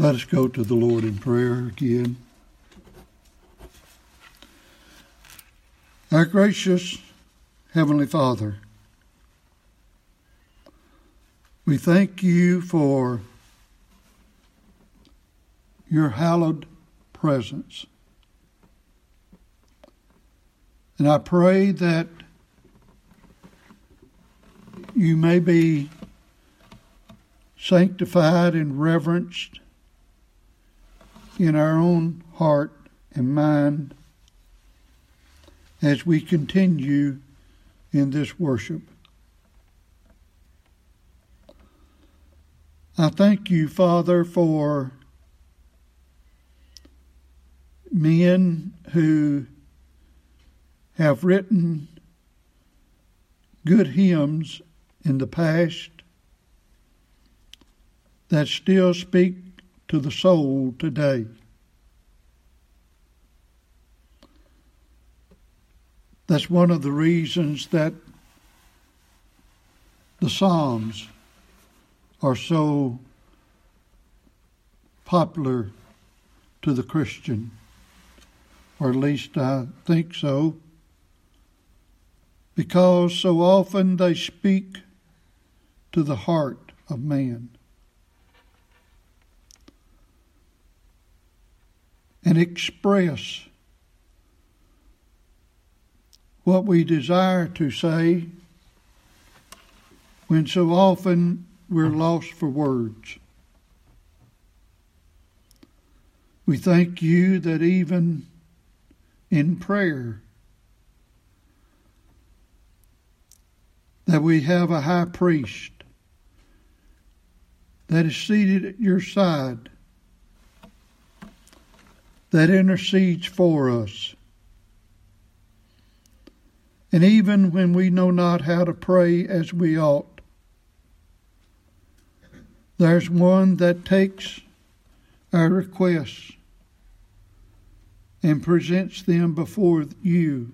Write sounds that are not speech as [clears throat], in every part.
Let us go to the Lord in prayer again. Our gracious Heavenly Father, we thank you for your hallowed presence. And I pray that you may be sanctified and reverenced in our own heart and mind as we continue in this worship. I thank you, Father, for men who have written good hymns in the past that still speak to the soul today. That's one of the reasons that the Psalms are so popular to the Christian, or at least I think so, because so often they speak to the heart of man. And express what we desire to say when so often we're lost for words. We thank you that even in prayer that we have a high priest that is seated at your side that intercedes for us. And even when we know not how to pray as we ought, there's one that takes our requests and presents them before you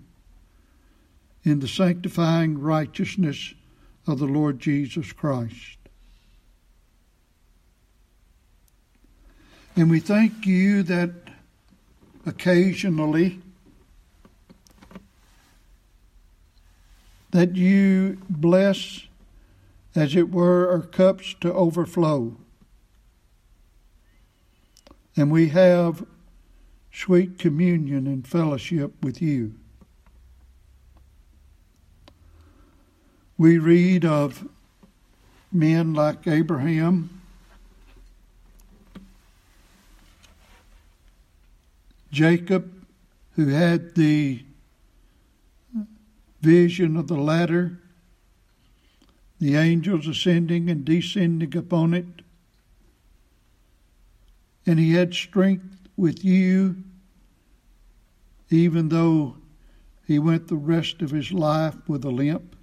in the sanctifying righteousness of the Lord Jesus Christ. And we thank you that occasionally that you bless, as it were, our cups to overflow. And we have sweet communion and fellowship with you. We read of men like Abraham Jacob, who had the vision of the ladder, the angels ascending and descending upon it. And he had strength with you, even though he went the rest of his life with a limp.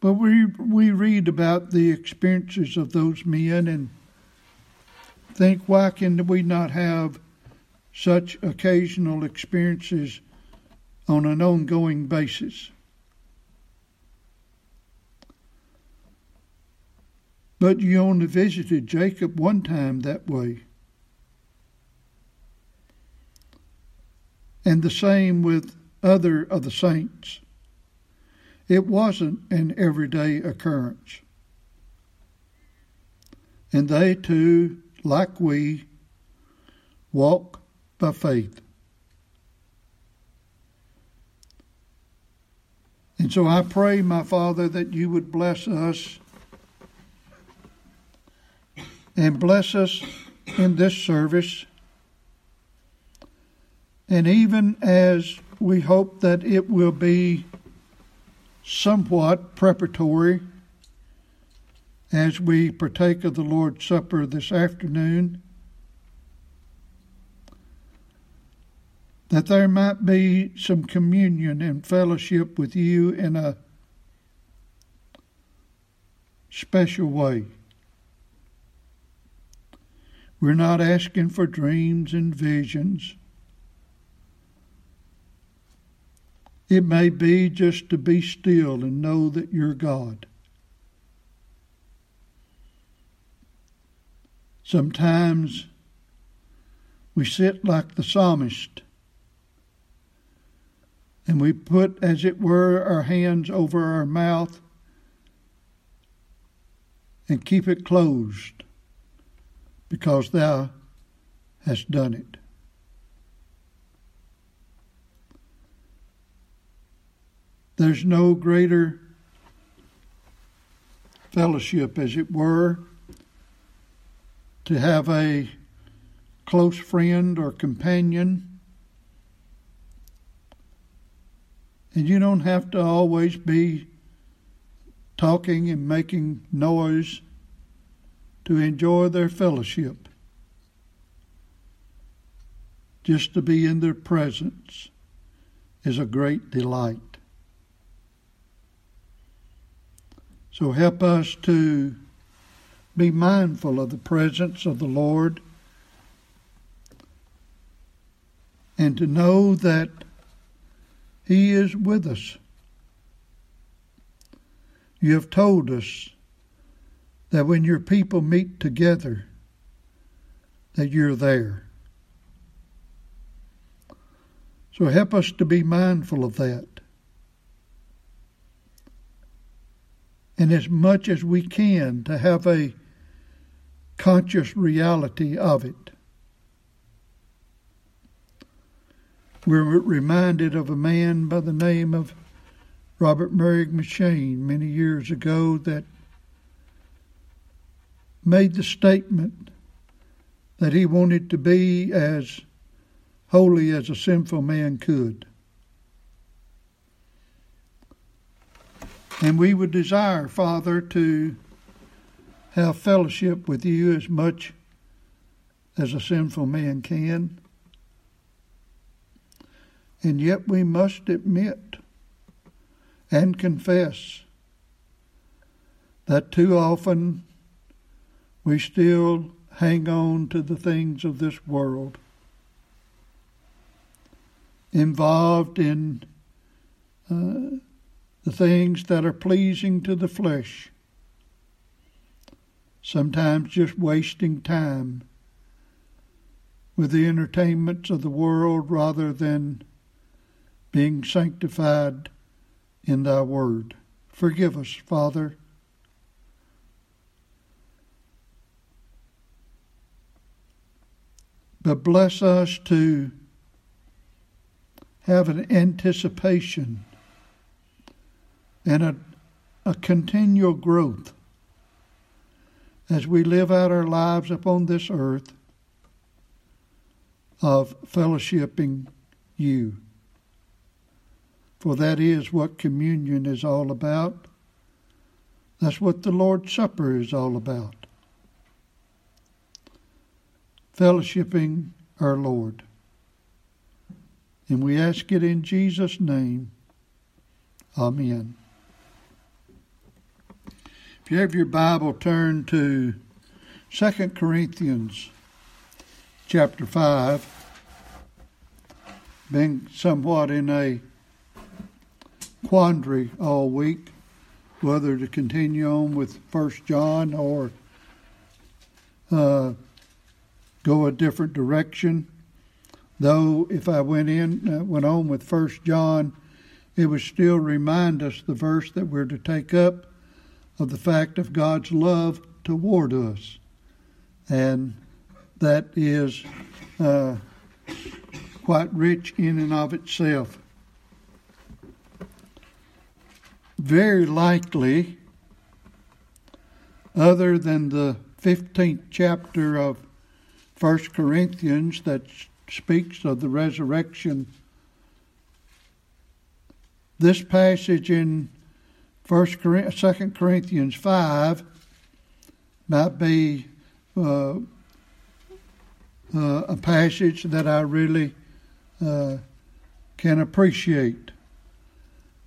But we, we read about the experiences of those men and think, why can we not have such occasional experiences on an ongoing basis? But you only visited Jacob one time that way. And the same with other of the saints. It wasn't an everyday occurrence. And they too like we, walk by faith. And so I pray, my Father, that you would bless us and bless us in this service. And even as we hope that it will be somewhat preparatory as we partake of the Lord's Supper this afternoon, that there might be some communion and fellowship with you in a special way. We're not asking for dreams and visions. It may be just to be still and know that you're God. Sometimes we sit like the psalmist and we put, as it were, our hands over our mouth and keep it closed because thou hast done it. There's no greater fellowship, as it were, to have a close friend or companion. And you don't have to always be talking and making noise to enjoy their fellowship. Just to be in their presence is a great delight. So help us to be mindful of the presence of the Lord and to know that He is with us. You have told us that when your people meet together, that you're there. So help us to be mindful of that. and as much as we can to have a conscious reality of it. We're reminded of a man by the name of Robert Murray M'Cheyne many years ago that made the statement that he wanted to be as holy as a sinful man could. And we would desire, Father, to have fellowship with you as much as a sinful man can. And yet we must admit and confess that too often we still hang on to the things of this world, involved in uh, the things that are pleasing to the flesh, sometimes just wasting time with the entertainments of the world rather than being sanctified in thy word. Forgive us, Father. But bless us to have an anticipation and a, a continual growth as we live out our lives upon this earth of fellowshipping you. For that is what communion is all about. That's what the Lord's Supper is all about. Fellowshipping our Lord. And we ask it in Jesus' name. Amen. You have your Bible, turn to 2 Corinthians chapter 5. Been somewhat in a quandary all week whether to continue on with First John or uh, go a different direction. Though if I went in uh, went on with First John, it would still remind us the verse that we're to take up of the fact of God's love toward us. And that is uh, quite rich in and of itself. Very likely, other than the 15th chapter of 1 Corinthians that speaks of the resurrection, this passage in First, Second Corinthians five might be uh, uh, a passage that I really uh, can appreciate.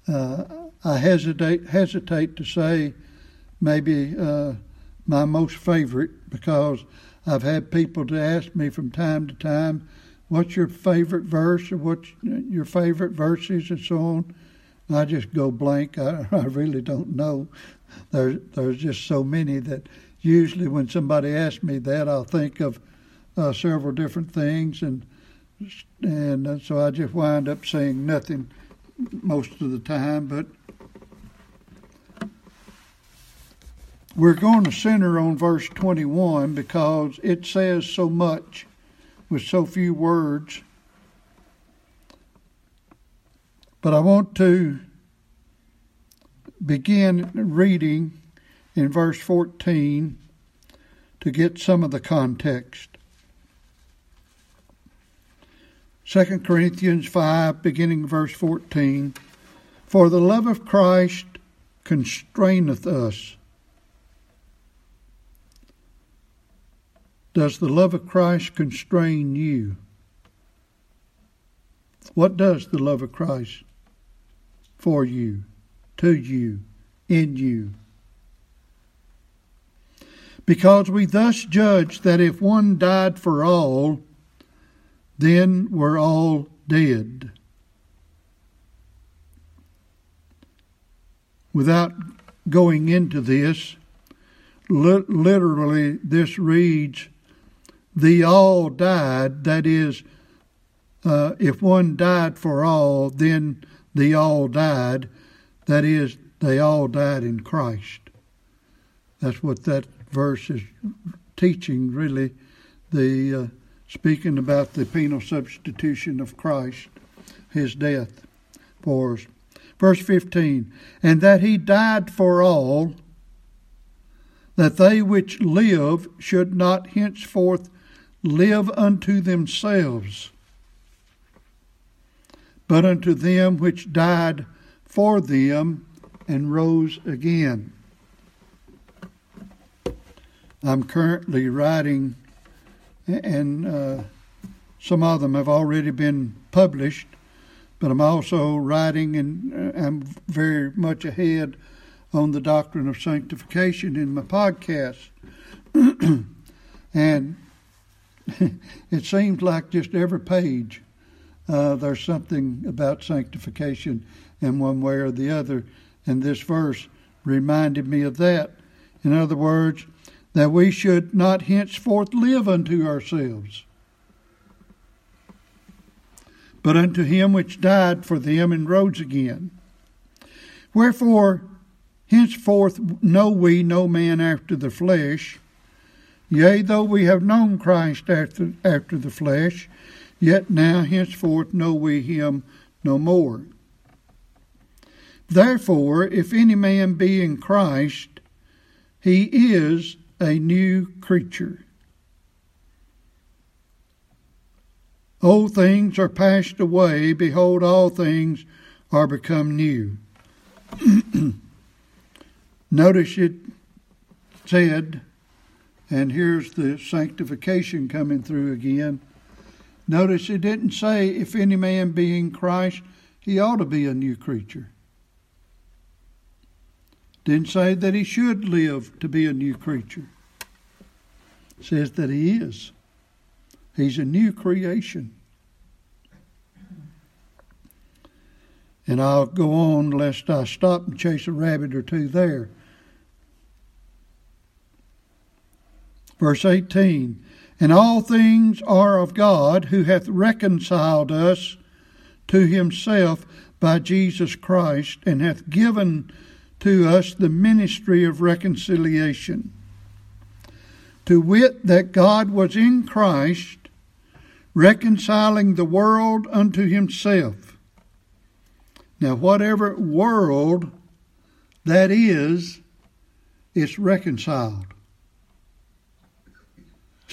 Uh, I hesitate hesitate to say maybe uh, my most favorite because I've had people to ask me from time to time, "What's your favorite verse?" or "What's your favorite verses?" and so on. I just go blank. I, [laughs] I really don't know. There's there's just so many that usually when somebody asks me that, I'll think of uh, several different things, and and uh, so I just wind up saying nothing most of the time. But we're going to center on verse 21 because it says so much with so few words. But I want to begin reading in verse 14 to get some of the context. 2 Corinthians 5, beginning verse 14. For the love of Christ constraineth us. Does the love of Christ constrain you? What does the love of Christ for you, to you, in you? Because we thus judge that if one died for all, then we're all dead. Without going into this, li- literally, this reads, The all died, that is, uh, if one died for all, then the all died, that is, they all died in Christ. That's what that verse is teaching, really, the uh, speaking about the penal substitution of Christ, his death for us. Verse 15, and that he died for all, that they which live should not henceforth live unto themselves, but unto them which died for them and rose again. I'm currently writing, and uh, some of them have already been published, but I'm also writing and uh, I'm very much ahead on the doctrine of sanctification in my podcast. [clears throat] and [laughs] it seems like just every page uh, there's something about sanctification in one way or the other. And this verse reminded me of that. In other words, that we should not henceforth live unto ourselves, but unto him which died for them and rose again. Wherefore, henceforth know we no man after the flesh. Yea, though we have known Christ after, after the flesh, yet now henceforth know we him no more. Therefore, if any man be in Christ, he is a new creature. Old things are passed away, behold, all things are become new. [clears throat] Notice it said, and here's the sanctification coming through again. Notice it didn't say, if any man be in Christ, he ought to be a new creature. Didn't say that he should live to be a new creature. It says that he is. He's a new creation. And I'll go on lest I stop and chase a rabbit or two there. Verse 18 And all things are of God, who hath reconciled us to himself by Jesus Christ, and hath given to us the ministry of reconciliation. To wit, that God was in Christ, reconciling the world unto himself. Now, whatever world that is, it's reconciled.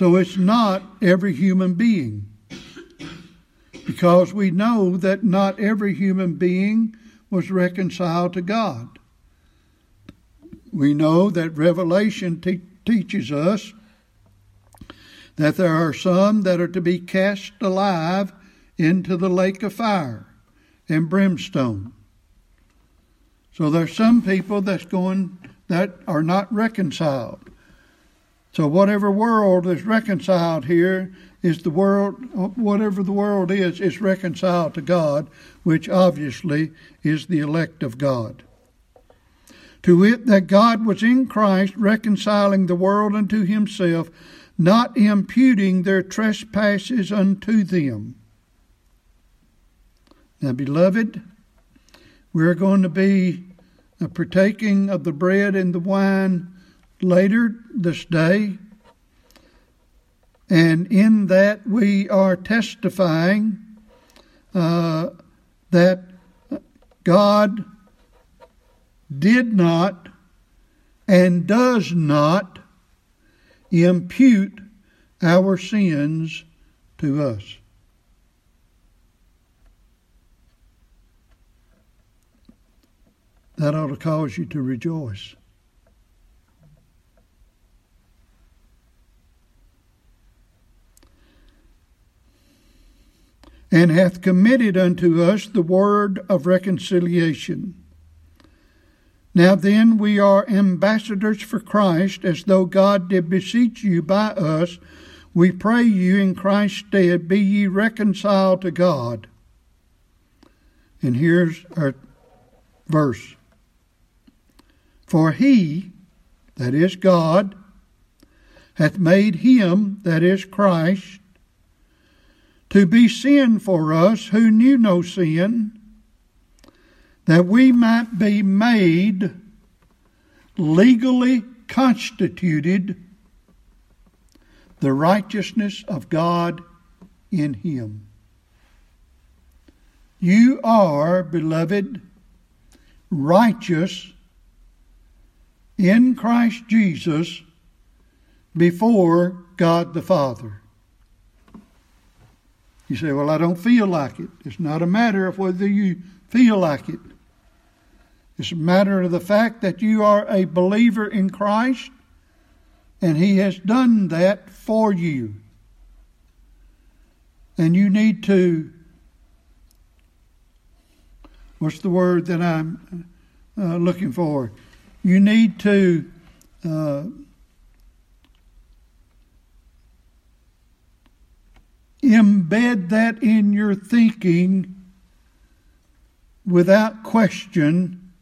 So it's not every human being. Because we know that not every human being was reconciled to God. We know that Revelation te- teaches us that there are some that are to be cast alive into the lake of fire and brimstone. So there's some people that's going that are not reconciled. So whatever world is reconciled here is the world whatever the world is is reconciled to God, which obviously is the elect of God. To wit, that God was in Christ reconciling the world unto himself, not imputing their trespasses unto them. Now, beloved, we're going to be partaking of the bread and the wine later this day. And in that, we are testifying uh, that God did not and does not impute our sins to us. That ought to cause you to rejoice. And hath committed unto us the word of reconciliation. Now then, we are ambassadors for Christ, as though God did beseech you by us. We pray you in Christ's stead, be ye reconciled to God. And here's our verse For he, that is God, hath made him, that is Christ, to be sin for us who knew no sin that we might be made legally constituted the righteousness of God in Him. You are, beloved, righteous in Christ Jesus before God the Father. You say, Well, I don't feel like it. It's not a matter of whether you feel like it. It's a matter of the fact that you are a believer in Christ and He has done that for you. And you need to, what's the word that I'm uh, looking for? You need to uh, embed that in your thinking without question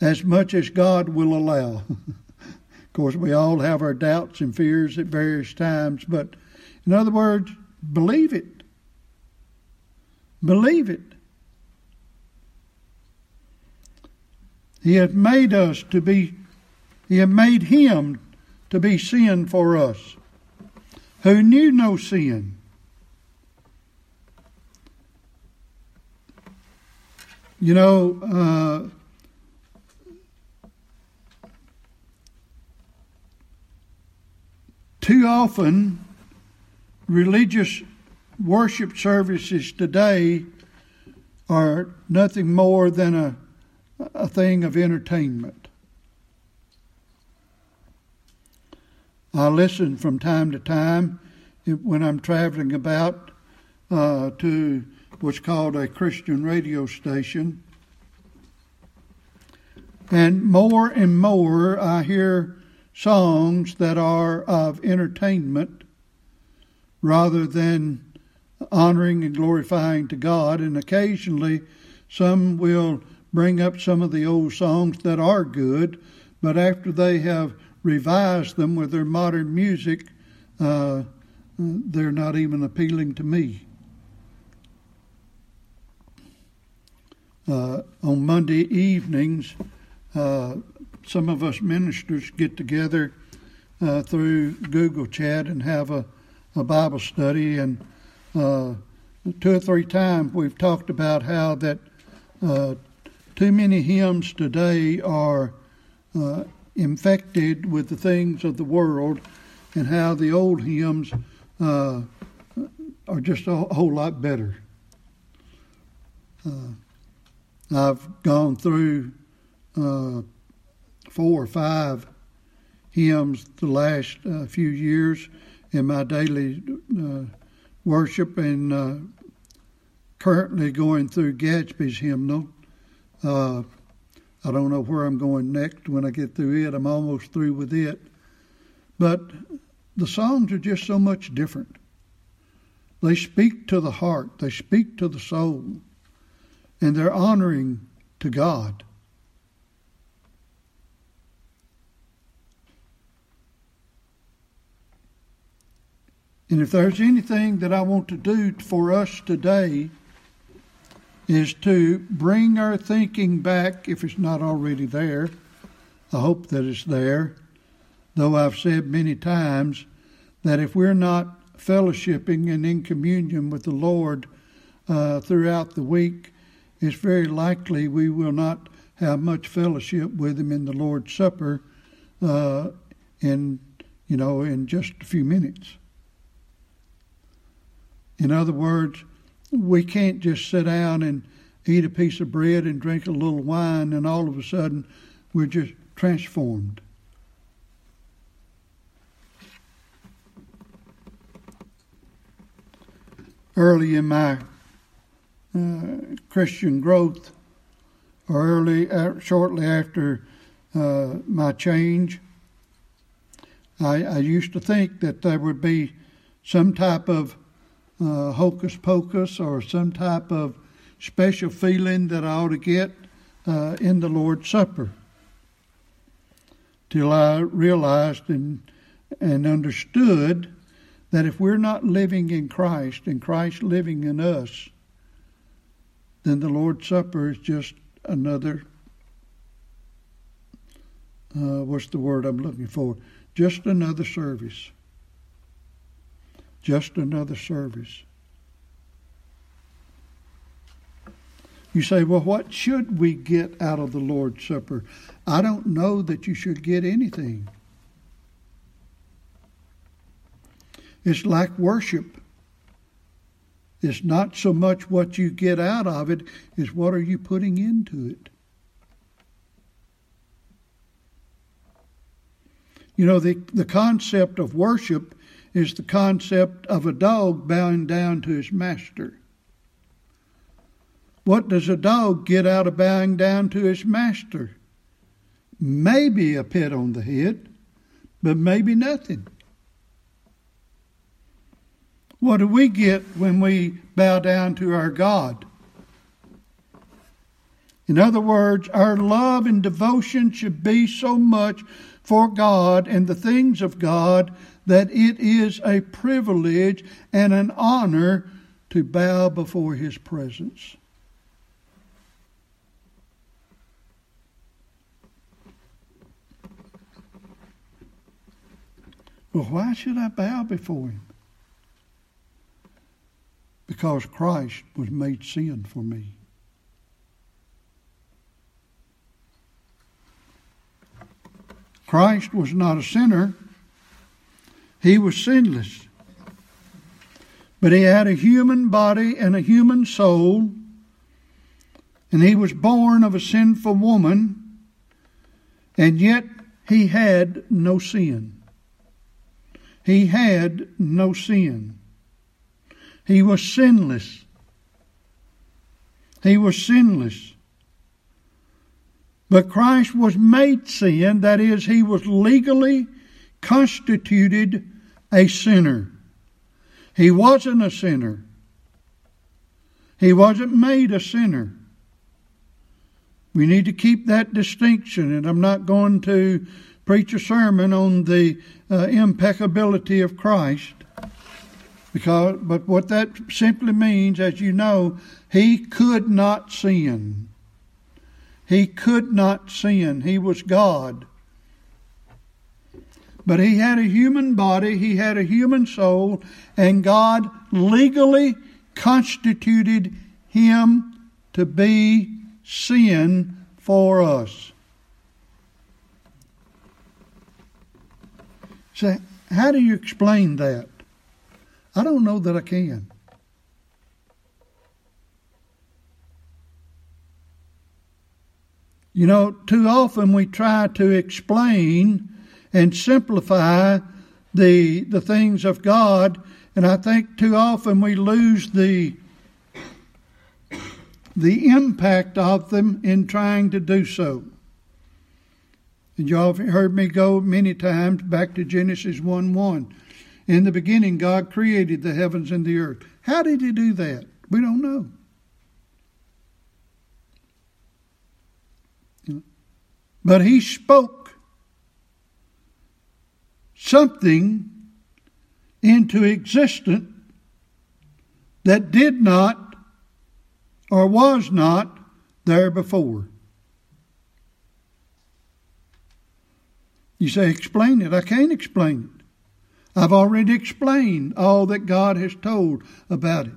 as much as God will allow. [laughs] of course, we all have our doubts and fears at various times, but in other words, believe it. Believe it. He had made us to be, He had made Him to be sin for us, who knew no sin. You know, uh, Too often, religious worship services today are nothing more than a, a thing of entertainment. I listen from time to time when I'm traveling about uh, to what's called a Christian radio station. And more and more I hear songs that are of entertainment rather than honoring and glorifying to God. And occasionally, some will bring up some of the old songs that are good, but after they have revised them with their modern music, uh, they're not even appealing to me. On Monday evenings, uh, some of us ministers get together uh, through Google Chat and have a, a Bible study. And uh, two or three times we've talked about how that uh, too many hymns today are uh, infected with the things of the world, and how the old hymns uh, are just a whole lot better. Uh, I've gone through four or five hymns the last uh, few years in my daily uh, worship and uh, currently going through Gadsby's hymnal. Uh, I don't know where I'm going next when I get through it. I'm almost through with it. But the songs are just so much different. They speak to the heart, they speak to the soul, and they're honoring to God. And if there's anything that I want to do for us today, is to bring our thinking back, if it's not already there. I hope that it's there, though I've said many times that if we're not fellowshipping and in communion with the Lord uh, throughout the week, it's very likely we will not have much fellowship with Him in the Lord's Supper uh, in, you know, in just a few minutes. In other words, we can't just sit down and eat a piece of bread and drink a little wine and all of a sudden we're just transformed. Early in my Christian growth, early, uh, shortly after uh, my change, I, I, used to think that there would be some type of uh, hocus pocus or some type of special feeling that I ought to get uh, in the Lord's Supper. Till I realized and, and understood that if we're not living in Christ and Christ living in us, then the Lord's Supper is just another, uh, what's the word I'm looking for? Just another service. Just another service. You say, well, what should we get out of the Lord's Supper? I don't know that you should get anything. It's like worship. It's not so much what you get out of it, it, is what are you putting into it. You know, the, the concept of worship is the concept of a dog bowing down to his master. What does a dog get out of bowing down to his master? Maybe a pet on the head, but maybe nothing. What do we get when we bow down to our God? In other words, our love and devotion should be so much for God and the things of God that it is a privilege and an honor to bow before His presence. Well, why should I bow before him? Because Christ was made sin for me. Christ was not a sinner, he was sinless. But he had a human body and a human soul, and he was born of a sinful woman, and yet he had no sin. He had no sin. He was sinless. He was sinless. But Christ was made sin, that is, he was legally constituted a sinner. He wasn't a sinner. He wasn't made a sinner. We need to keep that distinction, and I'm not going to preach a sermon on the uh, impeccability of Christ. Because, but what that simply means, as you know, he could not sin. He could not sin. He was God. But he had a human body, he had a human soul, and God legally constituted him to be sin for us. So, how do you explain that? I don't know that I can. You know, too often we try to explain and simplify the the things of God, and I think too often we lose the the impact of them in trying to do so. And y'all have heard me go many times back to Genesis 1 1. In the beginning, God created the heavens and the earth. How did He do that? We don't know. But He spoke something into existence that did not or was not there before. You say, explain it. I can't explain it. I've already explained all that God has told about it.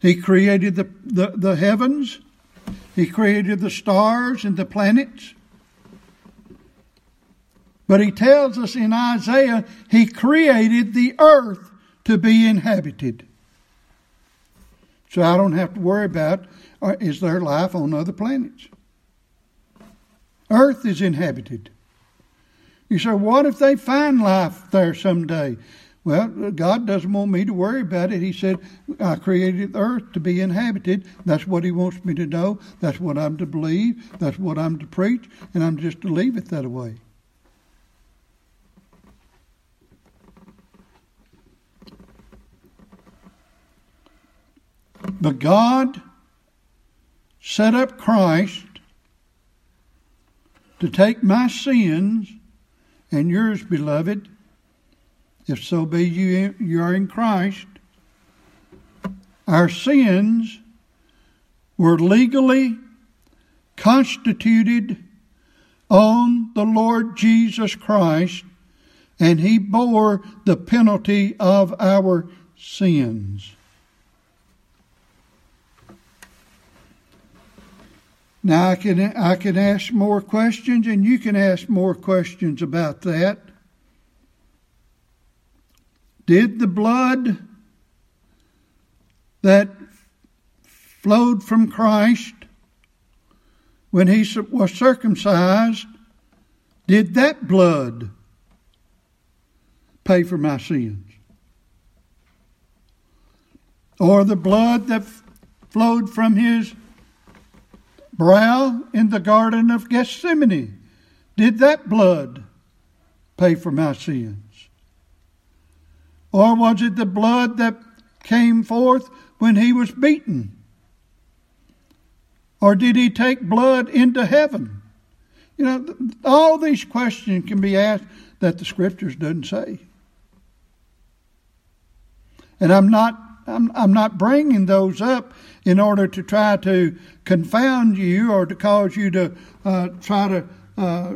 He created the, the, the heavens, He created the stars and the planets. But He tells us in Isaiah, He created the earth to be inhabited. So I don't have to worry about uh, is there life on other planets. Earth is inhabited. You say, what if they find life there someday? Well, God doesn't want me to worry about it. He said, I created the earth to be inhabited. That's what He wants me to know. That's what I'm to believe. That's what I'm to preach. And I'm just to leave it that way. But God set up Christ to take my sins and yours, beloved, if so be you, you are in Christ. Our sins were legally constituted on the Lord Jesus Christ, and He bore the penalty of our sins. Now I can I can ask more questions, and you can ask more questions about that. Did the blood that flowed from Christ when he was circumcised, did that blood pay for my sins? Or the blood that flowed from his brow in the Garden of Gethsemane? Did that blood pay for my sins? Or was it the blood that came forth when he was beaten? Or did he take blood into heaven? You know, all these questions can be asked that the scriptures doesn't say. And I'm not I'm, I'm not bringing those up in order to try to confound you or to cause you to uh, try to uh,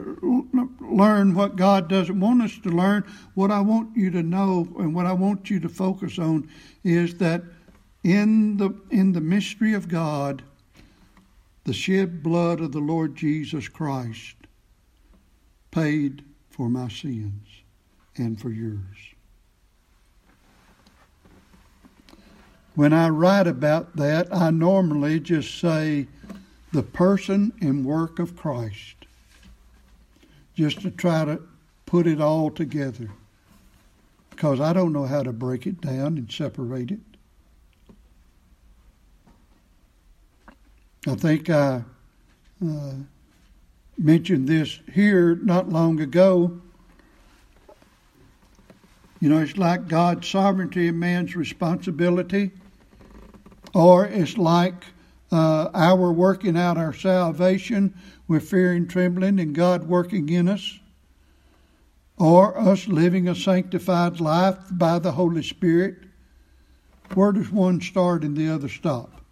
learn what God doesn't want us to learn. What I want you to know and what I want you to focus on is that in the in the mystery of God, the shed blood of the Lord Jesus Christ paid for my sins and for yours. When I write about that, I normally just say the person and work of Christ, just to try to put it all together. Because I don't know how to break it down and separate it. I think I uh, mentioned this here not long ago. You know, it's like God's sovereignty and man's responsibility or it's like uh, our working out our salvation with fear and trembling and God working in us, or us living a sanctified life by the Holy Spirit. Where does one start and the other stop?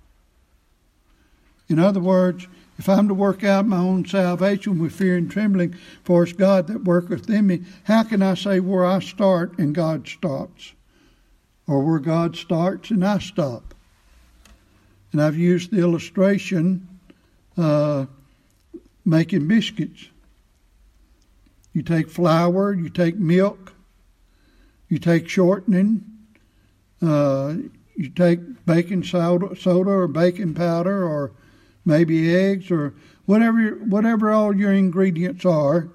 In other words, if I'm to work out my own salvation with fear and trembling, for it's God that worketh in me, how can I say where I start and God stops? Or where God starts and I stop? And I've used the illustration uh, making biscuits. You take flour, you take milk, you take shortening, uh, you take baking soda, soda or baking powder or maybe eggs or whatever whatever all your ingredients are.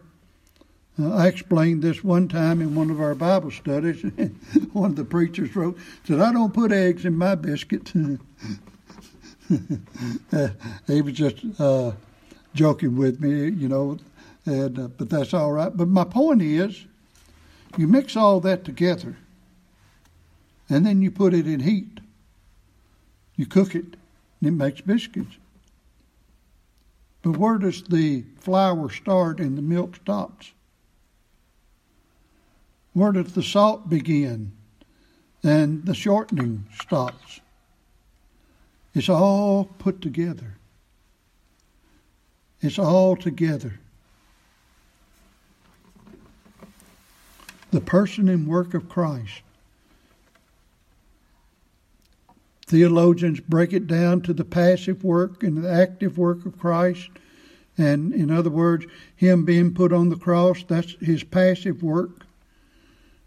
Uh, I explained this one time in one of our Bible studies. [laughs] one of the preachers wrote, said, I don't put eggs in my biscuits. [laughs] [laughs] he was just uh, joking with me, you know, and uh, but that's all right. But my point is, you mix all that together, and then you put it in heat. You cook it, and it makes biscuits. But where does the flour start and the milk stops? Where does the salt begin? And the shortening stops. It's all put together. It's all together. The person and work of Christ. Theologians break it down to the passive work and the active work of Christ. And in other words, Him being put on the cross, that's His passive work.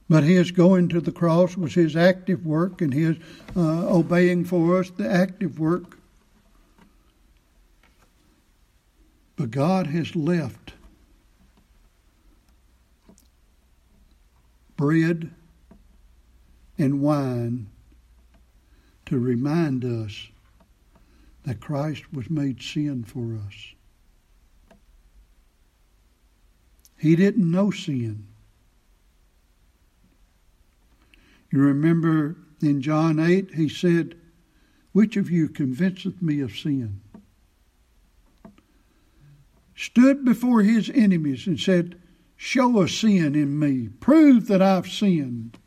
But His going to the cross was His active work, and His uh, obeying for us, the active work. But God has left bread and wine to remind us that Christ was made sin for us. He didn't know sin. You remember in John 8, he said, Which of you convinceth me of sin? Stood before his enemies and said, Show a sin in me. Prove that I've sinned.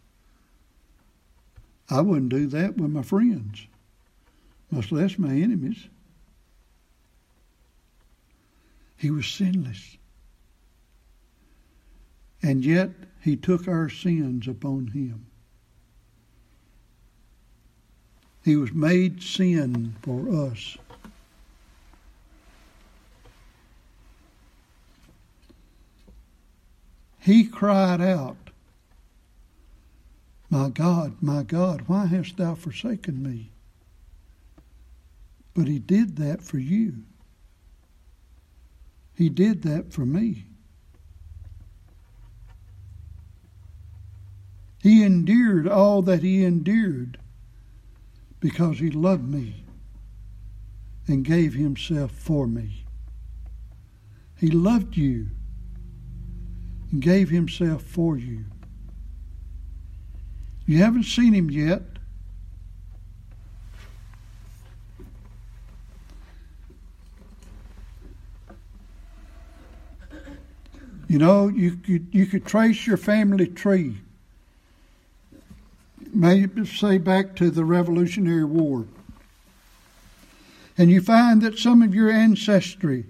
I wouldn't do that with my friends, much less my enemies. He was sinless. And yet he took our sins upon him. He was made sin for us. he cried out, My God, my God, why hast thou forsaken me? But he did that for you. He did that for me. He endured all that he endured because he loved me and gave himself for me. He loved you and gave himself for you. You haven't seen him yet. You know, you could, you could trace your family tree, maybe say back to the Revolutionary War. And you find that some of your ancestry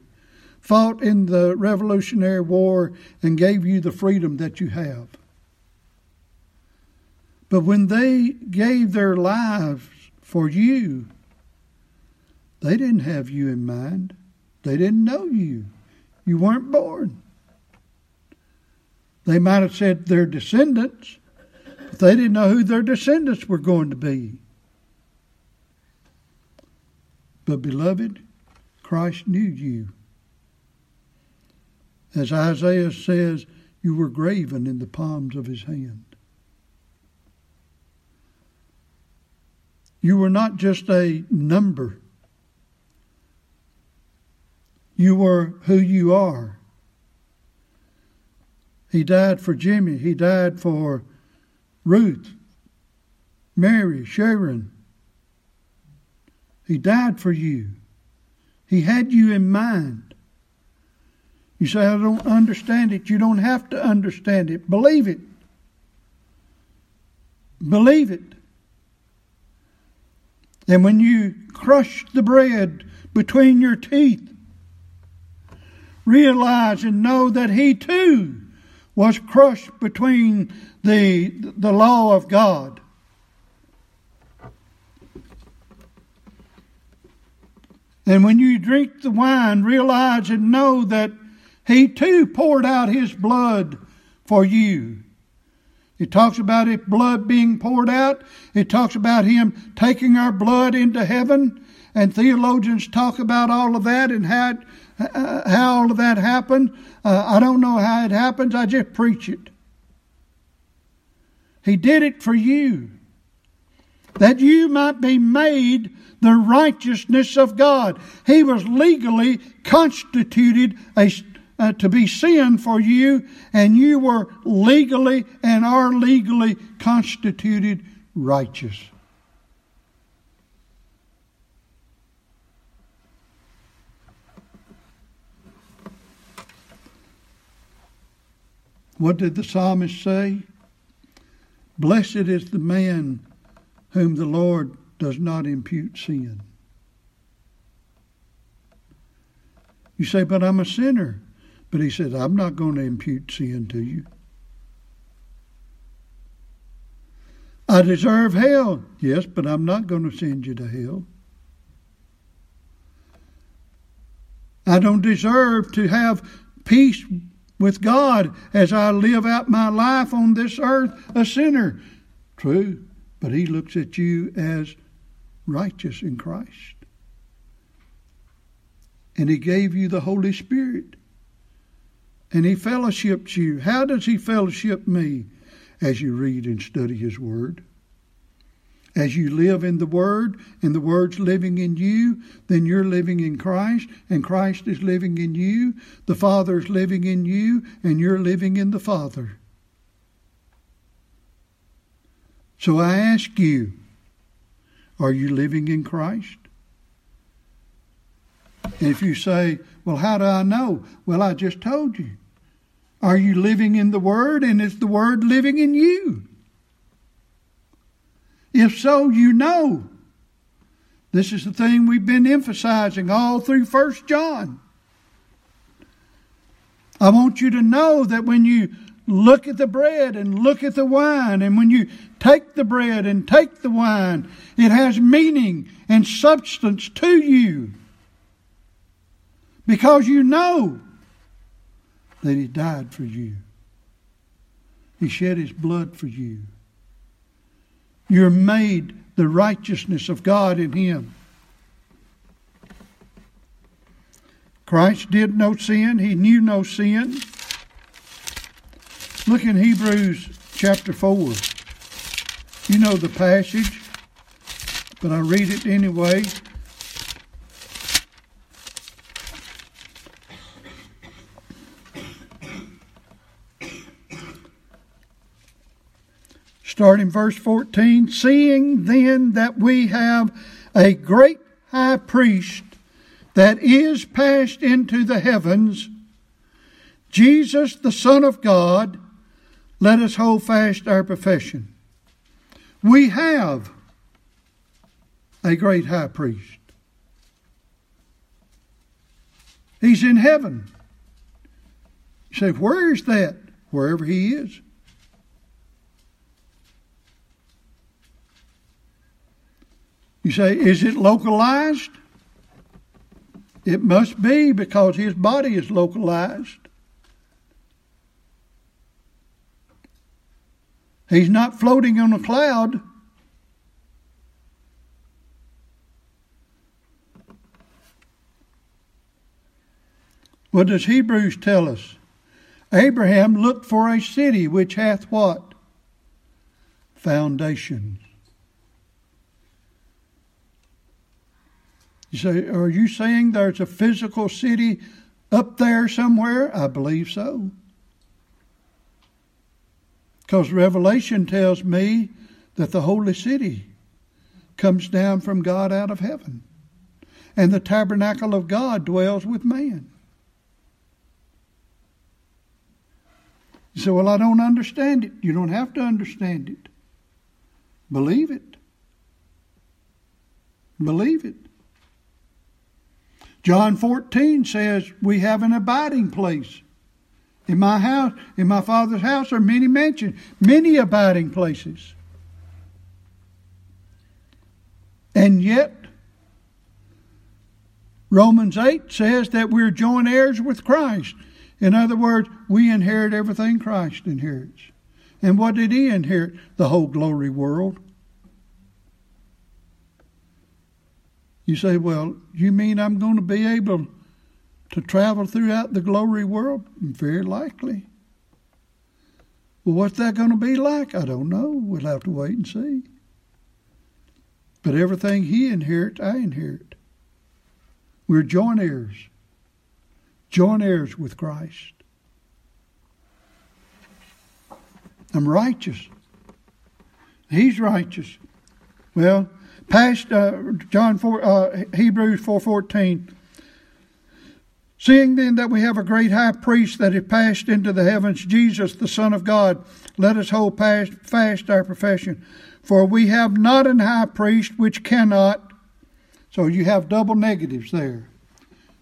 fought in the Revolutionary War and gave you the freedom that you have. But when they gave their lives for you, they didn't have you in mind. They didn't know you. You weren't born. They might have said their descendants, they didn't know who their descendants were going to be. But, beloved, Christ knew you. As Isaiah says, you were graven in the palms of his hand. You were not just a number. You were who you are. He died for Jimmy. He died for Ruth, Mary, Sharon. He died for you. He had you in mind. You say, I don't understand it. You don't have to understand it. Believe it. Believe it. And when you crush the bread between your teeth, realize and know that he too was crushed between the, the law of God. And when you drink the wine, realize and know that he too poured out his blood for you. It talks about his blood being poured out. It talks about him taking our blood into heaven. And theologians talk about all of that and how, uh, how all of that happened. Uh, I don't know how it happens. I just preach it. He did it for you. That you might be made the righteousness of God. He was legally constituted a uh, to be sin for you, and you were legally and are legally constituted righteous. What did the psalmist say? Blessed is the man whom the Lord does not impute sin. You say, but I'm a sinner. But he said, I'm not going to impute sin to you. I deserve hell. Yes, but I'm not going to send you to hell. I don't deserve to have peace with God as I live out my life on this earth a sinner. True, but He looks at you as righteous in Christ. And He gave you the Holy Spirit. And He fellowships you. How does He fellowship me? As you read and study His Word. As you live in the Word and the Word's living in you, then you're living in Christ and Christ is living in you. The Father is living in you and you're living in the Father. So I ask you, are you living in Christ? And if you say, well, how do I know? Well, I just told you. Are you living in the Word and is the Word living in you? If so, you know. This is the thing we've been emphasizing all through First John. I want you to know that when you look at the bread and look at the wine, and when you take the bread and take the wine, it has meaning and substance to you. Because you know that He died for you, He shed His blood for you. You're made the righteousness of God in Him. Christ did no sin, He knew no sin. Look in Hebrews chapter 4. You know the passage, but I read it anyway. Starting verse 14 seeing then that we have a great high priest that is passed into the heavens jesus the son of god let us hold fast our profession. We have a great high priest. He's in heaven. You say where is that? Wherever he is You say, is it localized? It must be because his body is localized. He's not floating on a cloud. What does Hebrews tell us? Abraham looked for a city which hath what? Foundations. You say, are you saying there's a physical city up there somewhere? I believe so. Because Revelation tells me that the holy city comes down from God out of heaven. And the tabernacle of God dwells with man. You say, Well, I don't understand it. You don't have to understand it. Believe it. Believe it. John 14 says we have an abiding place. In my house, in my Father's house are many mansions, many abiding places. And yet, Romans 8 says that we're joint heirs with Christ. In other words, we inherit everything Christ inherits. And what did he inherit? The whole glory world. You say, well, you mean I'm going to be able to travel throughout the glory world? Very likely. Well, what's that going to be like? I don't know. We'll have to wait and see. But everything he inherits, I inherit. We're joint heirs, joint heirs with Christ. I'm righteous. He's righteous. Well, past uh, John 4, uh, Hebrews 4.14. Seeing then that we have a great high priest that is passed into the heavens, Jesus, the Son of God, let us hold fast our profession. For we have not an high priest which cannot. So you have double negatives there.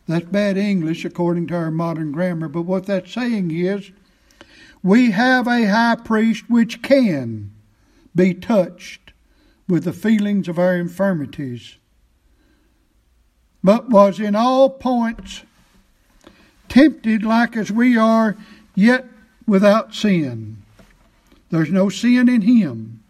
That's bad English according to our modern grammar, but what that's saying is we have a high priest which can be touched with the feelings of our infirmities, but was in all points tempted like as we are, yet without sin. There's no sin in him.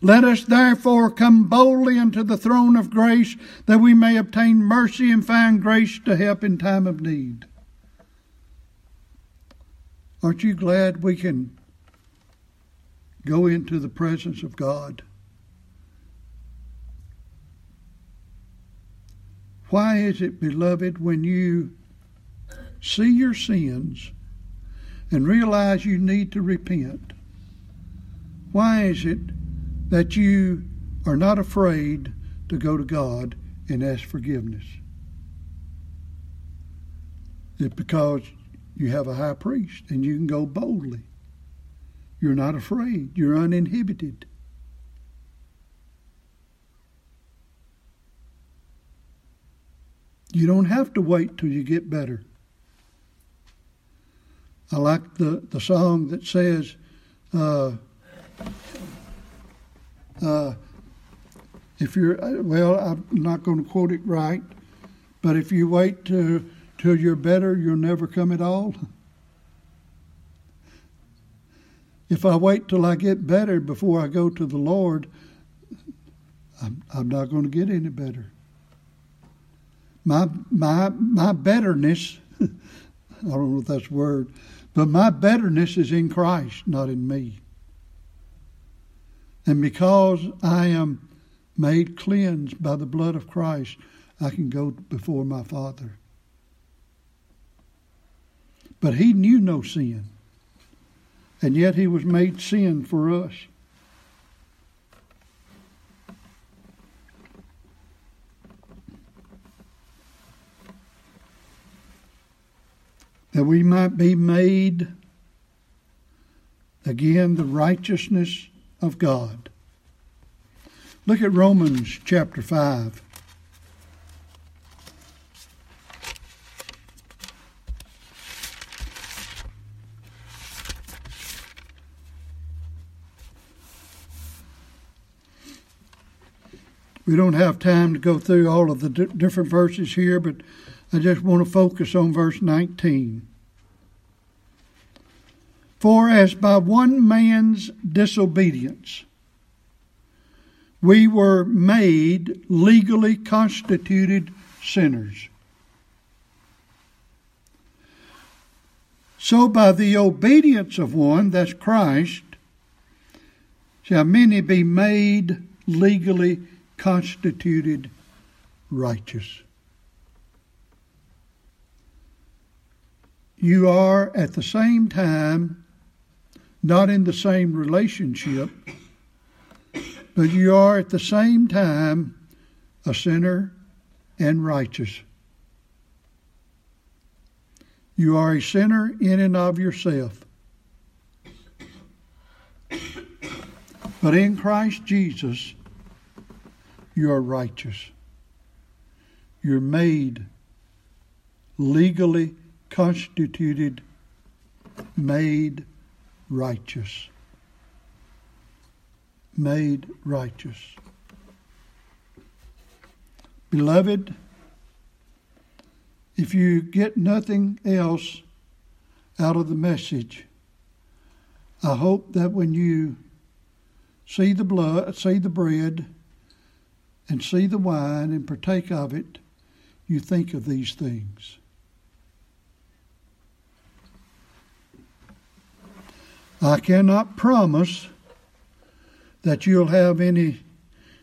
Let us therefore come boldly unto the throne of grace that we may obtain mercy and find grace to help in time of need. Aren't you glad we can go into the presence of God? Why is it, beloved, when you see your sins and realize you need to repent, why is it that you are not afraid to go to God and ask forgiveness? It's because you have a high priest and you can go boldly. You're not afraid, you're uninhibited. You don't have to wait till you get better. I like the, the song that says, uh, uh, if you're, well, I'm not going to quote it right, but if you wait to, till you're better, you'll never come at all. [laughs] If I wait till I get better before I go to the Lord, I'm, I'm not going to get any better my my my betterness [laughs] I don't know if that's a word, but my betterness is in Christ, not in me. And because I am made cleansed by the blood of Christ, I can go before my Father. But he knew no sin, and yet he was made sin for us. that we might be made again the righteousness of God. Look at Romans chapter 5. We don't have time to go through all of the different verses here, but I just want to focus on verse 19. For as by one man's disobedience we were made legally constituted sinners, so by the obedience of one, that's Christ, shall many be made legally constituted righteous. you are at the same time not in the same relationship, but you are at the same time a sinner and righteous. You are a sinner in and of yourself. But in Christ Jesus, you are righteous. You're made legally constituted, made righteous. Made righteous. Beloved, if you get nothing else out of the message, I hope that when you see the blood, see the bread, and see the wine and partake of it, you think of these things. I cannot promise that you'll have any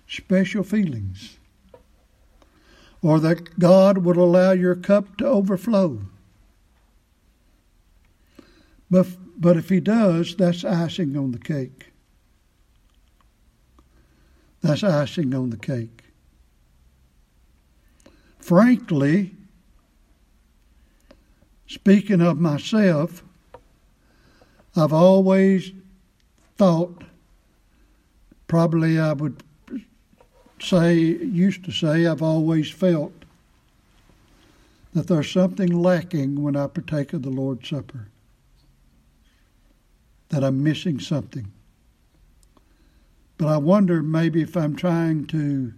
special feelings or that God will allow your cup to overflow. But, but if He does, that's icing on the cake. That's icing on the cake. Frankly, Speaking of myself, I've always thought, probably I would say, used to say, I've always felt that there's something lacking when I partake of the Lord's Supper, that I'm missing something. But I wonder maybe if I'm trying to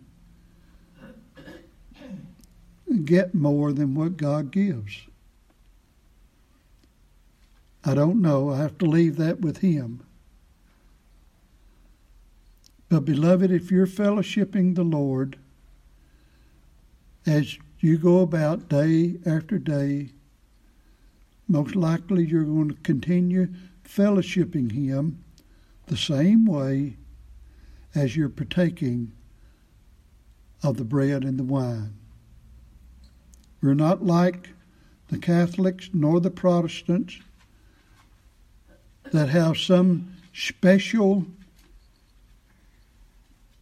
get more than what God gives. I don't know. I have to leave that with Him. But, beloved, if you're fellowshipping the Lord as you go about day after day, most likely you're going to continue fellowshipping Him the same way as you're partaking of the bread and the wine. We're not like the Catholics nor the Protestants that have some special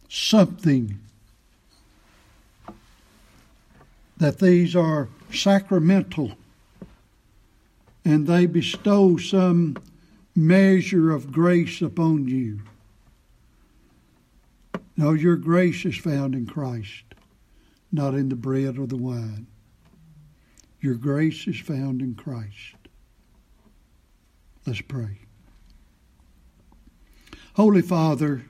something that these are sacramental and they bestow some measure of grace upon you. No, your grace is found in Christ, not in the bread or the wine. Your grace is found in Christ. Let's pray. Holy Father,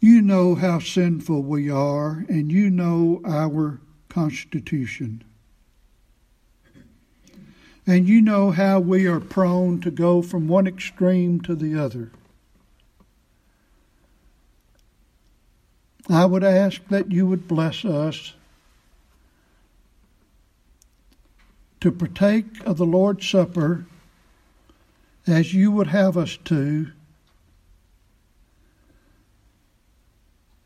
You know how sinful we are, and you know our constitution. And you know how we are prone to go from one extreme to the other. I would ask that you would bless us to partake of the Lord's Supper as you would have us to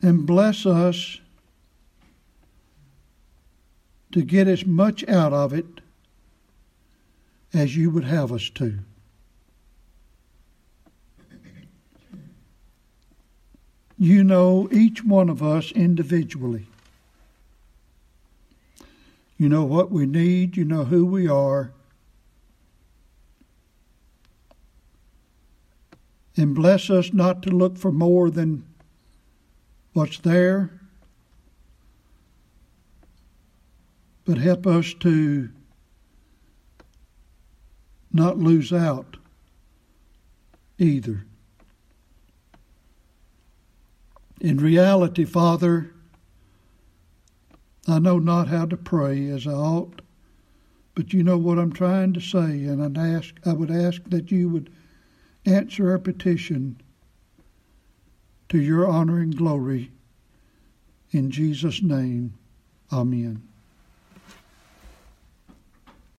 and bless us to get as much out of it as you would have us to. You know each one of us individually. You know what we need, you know who we are. And bless us not to look for more than what's there, but help us to not lose out either. In reality, Father, I know not how to pray as I ought, but you know what I'm trying to say, and I'd ask, I would ask that you would answer our petition to your honor and glory. In Jesus' name, amen.